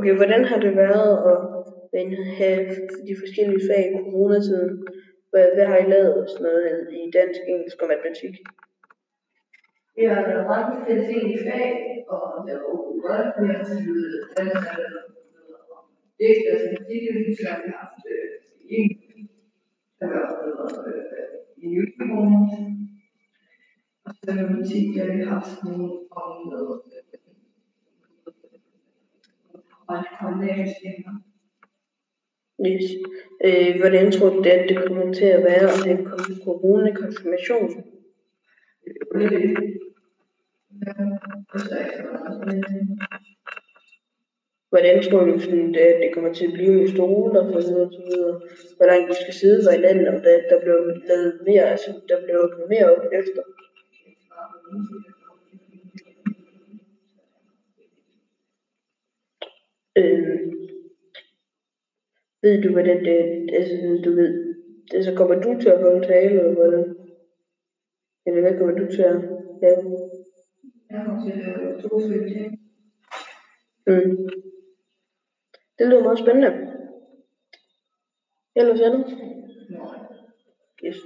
Okay, hvordan har det været at have de forskellige fag i coronatiden? Hvad, hvad har I lavet og sådan noget i dansk, engelsk og matematik? Vi har lavet mange forskellige fag, og det var godt. Vi har taget dansk og digt og matematik, så at vi har haft engelsk. Der har været i Newton. Og så matematik, der har vi haft nogle om noget Yes. Øh, hvordan tror du, at det kommer til at være at have corona-konfirmation? Hvordan tror du, sådan, at det kommer til at blive med stoler og så videre, og så videre? Hvor langt vi skal sidde fra hinanden, og der, der blev lavet mere, altså der blev mere op efter? Øh, ved du, hvordan det, altså, du ved, altså kommer du til at holde tale, eller hvordan? Eller hvad kommer du til at lave? Jeg har til at lave to. Mm. Det lyder meget spændende. Ellers andet? Nej. Yes.